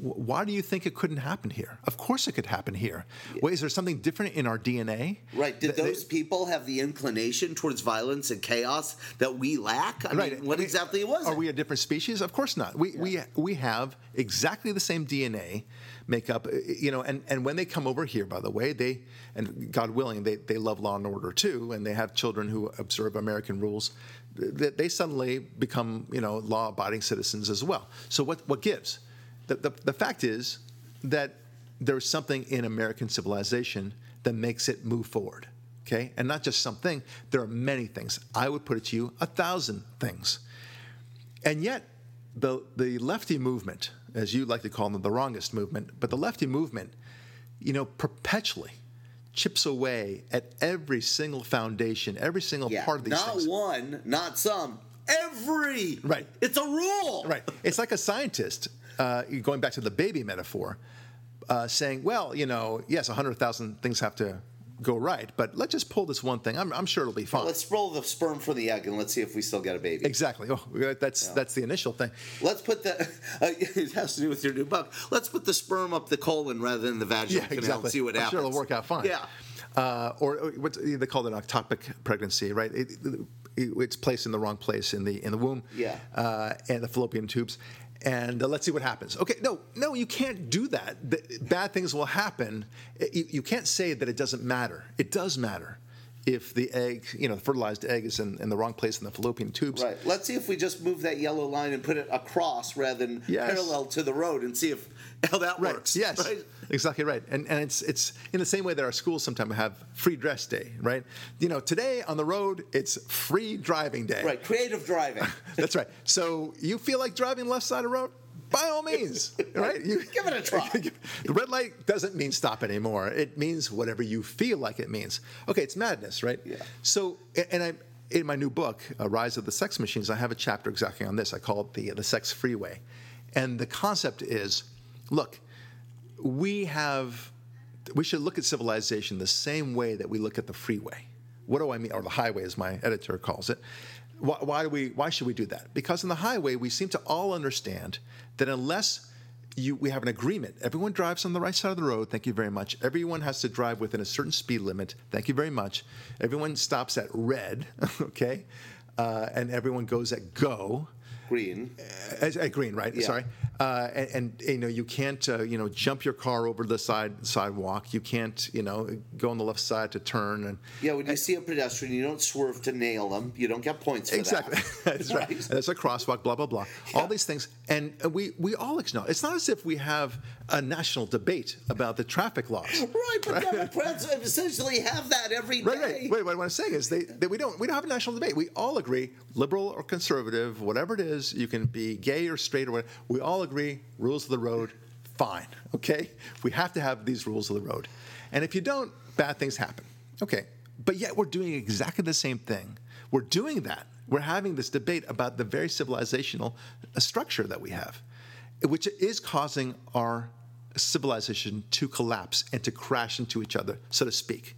"Wh- Why do you think it couldn't happen here? Of course, it could happen here. Wait, is there something different in our DNA? Right. Did those people have the inclination towards violence and chaos that we lack? I right. mean, what exactly was Are it? we a different species? Of course not. We we we have exactly the same DNA makeup. uh, You know, and and when they come over here, by the way, they and God willing, they they love law and order too, and they have children who observe American rules. They, they suddenly become you know law-abiding citizens as well. So what what gives? The, the, the fact is that there's something in American civilization that makes it move forward. Okay, and not just something. There are many things. I would put it to you, a thousand things. And yet, the the lefty movement, as you like to call them, the wrongest movement, but the lefty movement, you know, perpetually chips away at every single foundation, every single yeah. part of these not things. one, not some, every. Right. It's a rule. Right. It's like a scientist, uh, going back to the baby metaphor, uh, saying, well, you know, yes, 100,000 things have to go right, but let's just pull this one thing. I'm, I'm sure it'll be fine. Let's roll the sperm for the egg and let's see if we still get a baby. exactly. Oh, that's, that's the initial thing. Let's put the. Uh, it has to do with your new book. Let's put the sperm up the colon rather than the vaginal Yeah, canal exactly. and see what I'm happens. sure it'll work out fine. Yeah. Uh, or, or what they call it an ectopic pregnancy, right? It, it- it's placed in the wrong place in the in the womb. Yeah. Uh, and the fallopian tubes. And uh, let's see what happens. Okay, no, no, you can't do that. The- bad things will happen. You, you can't say that it doesn't matter. It does matter if the egg, you know, the fertilized egg is in, in the wrong place in the fallopian tubes. Right. Let's see if we just move that yellow line and put it across rather than Yes. parallel to the road and see if how that Right. works. Yes. Right. Exactly right. And and it's it's in the same way that our schools sometimes have free dress day, right? You know, today on the road it's free driving day. Right. Creative driving. That's right. So you feel like driving left side of the road? By all means, right? You, Give it a try. the red light doesn't mean stop anymore. It means whatever you feel like it means. Okay, it's madness, right? Yeah. So, and I, in my new book, uh, Rise of the Sex Machines, I have a chapter exactly on this. I call it the the sex freeway, and the concept is, look, we have, we should look at civilization the same way that we look at the freeway. What do I mean, or the highway, as my editor calls it? Why, why do we? Why should we do that? Because in the highway, we seem to all understand that unless you, we have an agreement. Everyone drives on the right side of the road. Thank you very much. Everyone has to drive within a certain speed limit. Thank you very much. Everyone stops at red, okay, uh, and everyone goes at go. Green. At, at green, right? Yeah. Sorry. Uh, and, and you know you can't uh, you know jump your car over the side sidewalk. You can't you know go on the left side to turn and Yeah, when you see a pedestrian, you don't swerve to nail them. You don't get points for Exactly. that. That's right. And There's a crosswalk, blah, blah, blah. All these things. And we, we all acknowledge. It's not as if we have a national debate about the traffic laws. Right, but Democrats essentially have that every day. Right, right. Wait, what I'm saying is they, they, we don't we don't have a national debate. We all agree, liberal or conservative, whatever it is, you can be gay or straight or whatever. We all agree, rules of the road, fine. Okay? We have to have these rules of the road. And if you don't, bad things happen. Okay. But yet we're doing exactly the same thing. We're doing that. We're having this debate about the very civilizational uh, structure that we have, which is causing our civilization to collapse and to crash into each other, so to speak.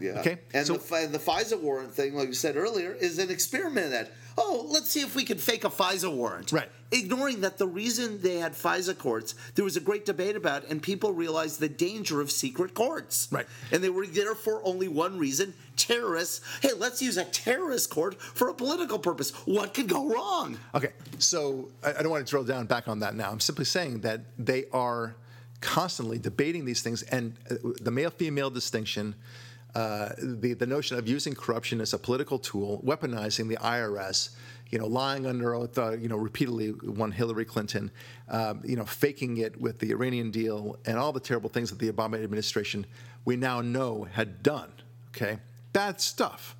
Yeah. Okay. And so, the, the FISA warrant thing, like you said earlier, is an experiment that, oh, let's see if we can fake a FISA warrant. Right. Ignoring that the reason they had FISA courts, there was a great debate about, and people realized the danger of secret courts. Right. And they were there for only one reason terrorists. Hey, let's use a terrorist court for a political purpose. What could go wrong? okay. So I, I don't want to drill down back on that now. I'm simply saying that they are constantly debating these things, and uh, the male-female distinction. Uh, the the notion of using corruption as a political tool, weaponizing the IRS, you know, lying under oath, uh, you know, repeatedly one Hillary Clinton, um, you know, faking it with the Iranian deal, and all the terrible things that the Obama administration we now know had done. Okay, bad stuff.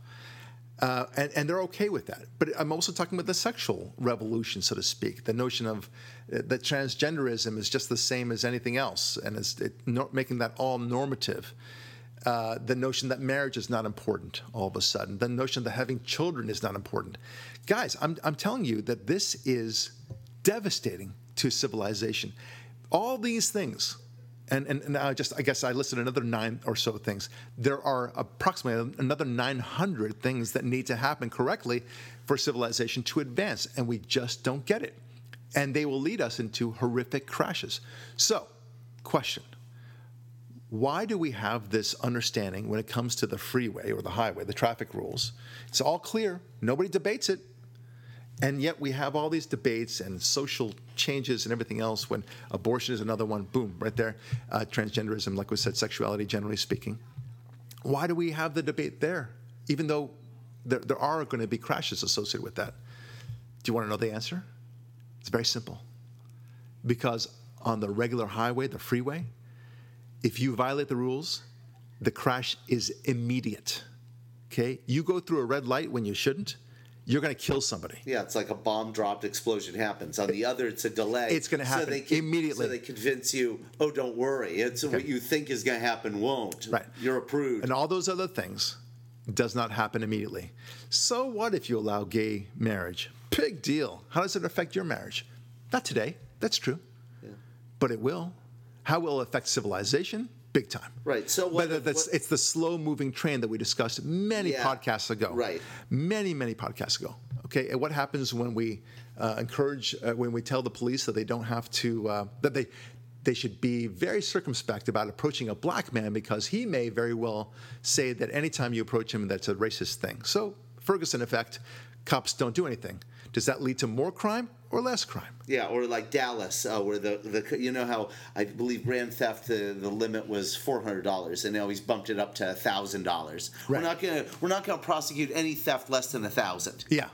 Uh, and, and they're okay with that. But I'm also talking about the sexual revolution, so to speak. The notion of uh, that transgenderism is just the same as anything else, and it's it, no, making that all normative. Uh, the notion that marriage is not important all of a sudden. The notion that having children is not important. Guys, I'm, I'm telling you that this is devastating to civilization. All these things and, and, and I just I guess I listed another nine or so things. There are approximately another 900 things that need to happen correctly for civilization to advance, and we just don't get it. And they will lead us into horrific crashes. So, question why do we have this understanding when it comes to the freeway or the highway, the traffic rules? It's all clear, nobody debates it. And yet we have all these debates and social changes and everything else when abortion is another one, boom, right there. Uh, transgenderism, like we said, sexuality, generally speaking. Why do we have the debate there, even though there, there are going to be crashes associated with that? Do you want to know the answer? It's very simple. Because on the regular highway, the freeway, if you violate the rules, the crash is immediate. Okay? You go through a red light when you shouldn't, you're going to kill somebody. Yeah, it's like a bomb dropped explosion happens. On the other, it's a delay. It's gonna happen they can- immediately. So they convince you, oh, don't worry. It's what you think is going to happen won't. Right. You're approved. And all those other things does not happen immediately. So what if you allow gay marriage? Big deal. How does it affect your marriage? Not today. That's true. Yeah. But it will. How will it affect civilization? Big time. Right, so what- Whether that's what- it's the slow moving train that we discussed many Yeah, podcasts ago. right. Many many podcasts ago. Okay. And what happens when we uh, encourage uh, when we tell the police that they don't have to uh, that they they should be very circumspect about approaching a black man because he may very well say that anytime you approach him that's a racist thing. So Ferguson effect, cops don't do anything. Does that lead to more crime or less crime? Yeah, or like Dallas, uh, where the, the you know how I believe grand theft the, the limit was four hundred dollars, and now he's bumped it up to thousand dollars. We're not gonna we're not gonna prosecute any theft less than a thousand. Yeah.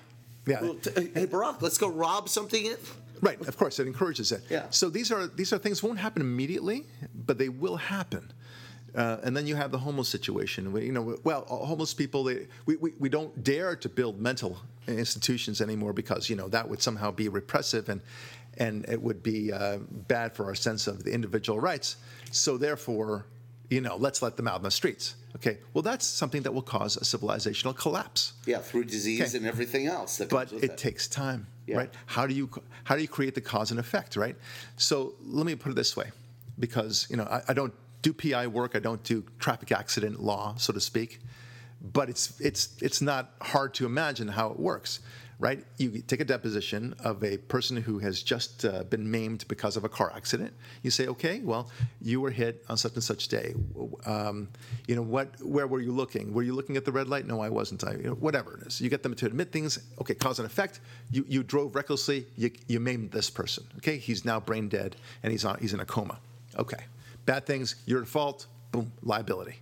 Yeah. Well, t- hey Barack, let's go rob something. Right, of course, it encourages it. Yeah. So these are these are things won't happen immediately, but they will happen. Uh, and then you have the homeless situation. We, you know, well, uh, homeless people, they, we, we, we don't dare to build mental institutions anymore because you know that would somehow be repressive and and it would be uh, bad for our sense of the individual rights. So therefore, you know, let's let them out in the streets. Okay. Well, that's something that will cause a civilizational collapse Yeah, through disease Okay. and everything else. That but it takes time Yeah. right how do you how do you create the cause and effect right so let me put it this way because you know I, I don't do pi work i don't do traffic accident law so to speak but it's it's it's not hard to imagine how it works right? You take a deposition of a person who has just uh, been maimed because of a car accident. You say okay well you were hit on such and such day. Um, you know what where were you looking? Were you looking at the red light? No i wasn't. I, you know, whatever it is. You get them to admit things. Okay cause and effect. You, you drove recklessly. You, you maimed this person. Okay he's now brain dead and he's on he's in a coma. Okay bad things you're at fault boom liability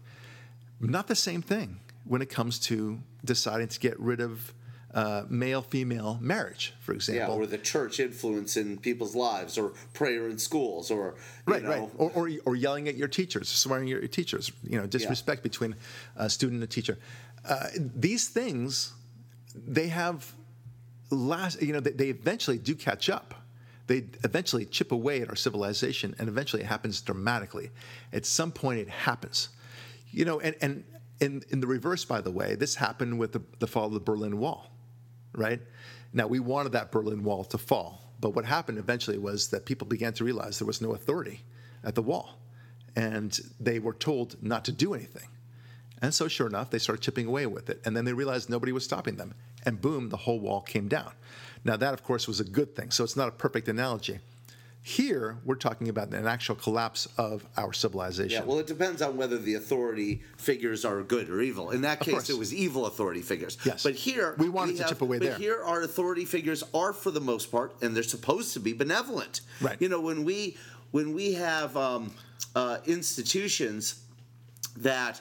not the same thing when it comes to deciding to get rid of uh, male-female marriage, for Yeah, example. or the church influence in people's lives, or prayer in schools, or you right, know, right. Or, or, or yelling at your teachers, swearing at your teachers. You know, disrespect between a student and a teacher. Uh, these things, they have last. You know, they, they eventually do catch up. They eventually chip away at our civilization, and eventually it happens dramatically. At some point, it happens. You know, and and in in the reverse, by the way, this happened with the, the fall of the Berlin Wall, right? Now we wanted that Berlin Wall to fall, but what happened eventually was that people began to realize there was no authority at the wall. And they were told not to do anything. And so, sure enough, they started chipping away with it. And then they realized nobody was stopping them. And boom, the whole wall came down. Now, that, of course, was a good thing. So, it's not a perfect analogy. Here, we're talking about an actual collapse of our civilization. Yeah, well, it depends on whether the authority figures are good or evil. In that case, it was evil authority figures. Yes. But here, We wanted to have- chip away but there. here, our authority figures are, for the most part, and they're supposed to be benevolent. Right. You know, when we when we have um, uh, institutions that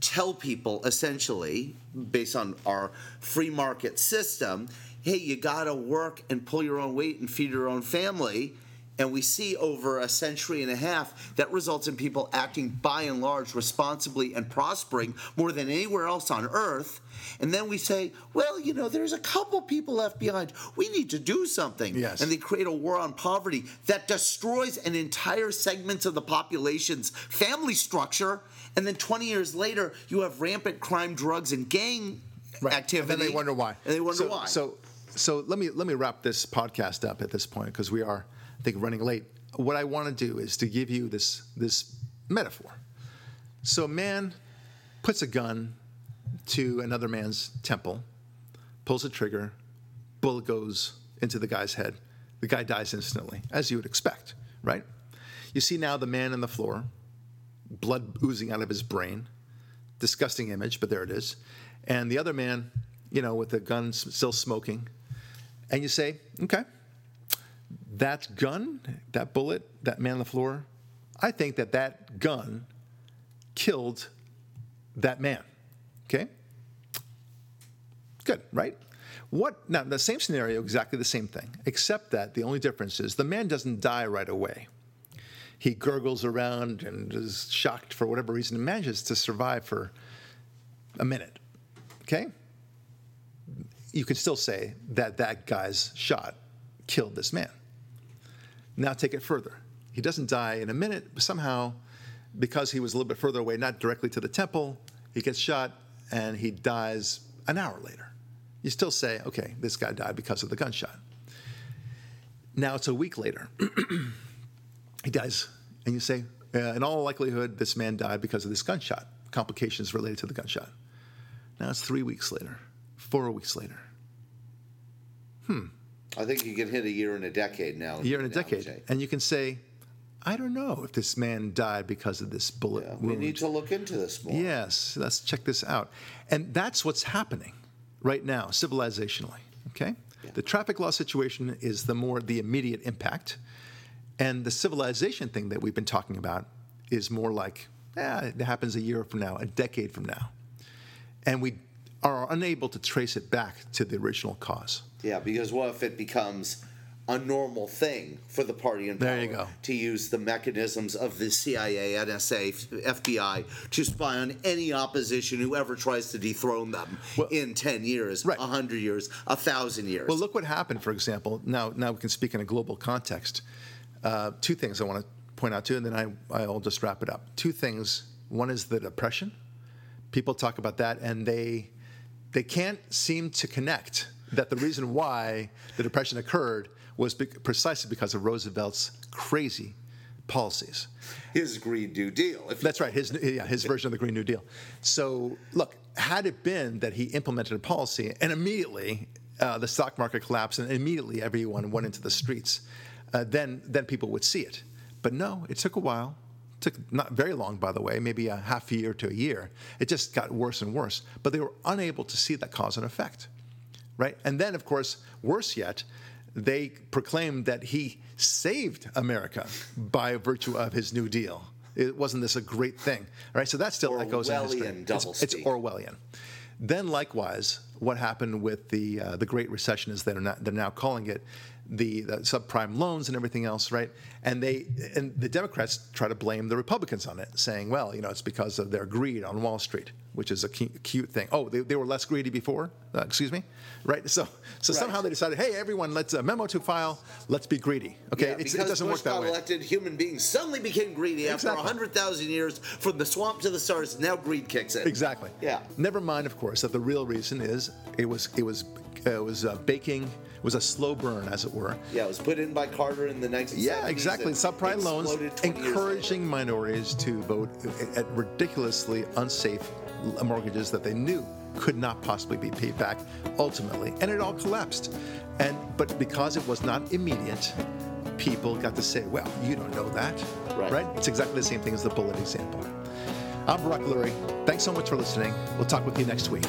tell people essentially based on our free market system hey you got to work and pull your own weight and feed your own family and we see over a century and a half that results in people acting by and large responsibly and prospering more than anywhere else on earth and then we say well you know there's a couple people left behind we need to do something Yes. and they create a war on poverty that destroys an entire segment of the population's family structure. And then 20 years later, you have rampant crime, drugs, and gang Right. activity. And then they wonder why. And they wonder so, why. So, so let me let me wrap this podcast up at this point because we are, I think, running late. What I want to do is to give you this this metaphor. So, a man puts a gun to another man's temple, pulls the trigger, bullet goes into the guy's head. The guy dies instantly, as you would expect, right? You see now the man on the floor, blood oozing out of his brain disgusting image, but there it is. And the other man, you know, with the gun still smoking. And you say, okay, that gun, that bullet, that man on the floor, I think that that gun killed that man. Okay? Good, right? What now the same scenario, exactly the same thing, except that the only difference is the man doesn't die right away he gurgles around and is shocked for whatever reason and manages to survive for a minute. Okay? You can still say that that guy's shot killed this man. Now take it further. He doesn't die in a minute, but somehow, because he was a little bit further away, not directly to the temple, he gets shot and he dies an hour later. You still say, okay, this guy died because of the gunshot. Now it's a week later he dies. And you say, uh, in all likelihood, this man died because of this gunshot, complications related to the gunshot. Now it's three weeks later, four weeks later, Hmm. I think you can hit a year and a decade now. a year and a decade. And you can say, I don't know if this man died because of this bullet Yeah, we need to look into this more. Yes, let's check this out. And that's what's happening right now, civilizationally. Okay? Yeah. The traffic law situation is the more the immediate impact. And the civilization thing that we've been talking about is more like, eh, it happens a year from now, a decade from now. And we are unable to trace it back to the original cause. Yeah, because what if it becomes a normal thing for the party in power There you go. to use the mechanisms of the CIA, NSA, FBI to spy on any opposition who ever tries to dethrone them Well- in 10 years, Right. 100 years, 1,000 years? Well, look what happened, for example. Now, now we can speak in a global context. Uh, two things I want to point out too, and then I, I'll just wrap it up. Two things. One is the depression. People talk about that, and they they can't seem to connect that the reason why the depression occurred was bec precisely because of Roosevelt's crazy policies. His Green New Deal. If That's right. His yeah, his version of the Green New Deal. So look, had it been that he implemented a policy and immediately uh, the stock market collapsed and immediately everyone went into the streets, uh, then then people would see it. But no, it took a while. Took not very long, by the way, maybe a half a year to a year. It just got worse and worse. But they were unable to see that cause and effect, right? And then, of course, worse yet, they proclaimed that he saved America by virtue of his New Deal. It wasn't this a great thing, right? So that still echoes in history. It's-. It's, Orwellian. Then, likewise, what happened with the uh, the Great Recession is they're not, they're now calling it the, the subprime loans and everything else, right? And they and the Democrats try to blame the Republicans on it, saying, well, you know, it's because of their greed on Wall Street, which is a cute thing. Oh, they, they were less greedy before. Uh, excuse me, right? So so Right. somehow they decided, hey, everyone, let's uh, memo to file. Let's be greedy. Okay, Yeah, it doesn't Bush work that got way. elected, human beings suddenly became greedy Exactly. after 100,000 years from the swamp to the stars. Now greed kicks in. Exactly. Yeah. Never mind, of course, that the real reason is it was it was uh, it was uh, baking. Was a slow burn, as it were. Yeah, it was put in by Carter in the 1970s. Yeah, exactly. Subprime loans exploded 20 years encouraging minorities to vote at ridiculously unsafe mortgages that they knew could not possibly be paid back ultimately, and it all collapsed. And but because it was not immediate, people got to say, "Well, you don't know that, Right. It's exactly the same thing as the bullet example." I'm Barack Lurie. Thanks so much for listening. We'll talk with you next week.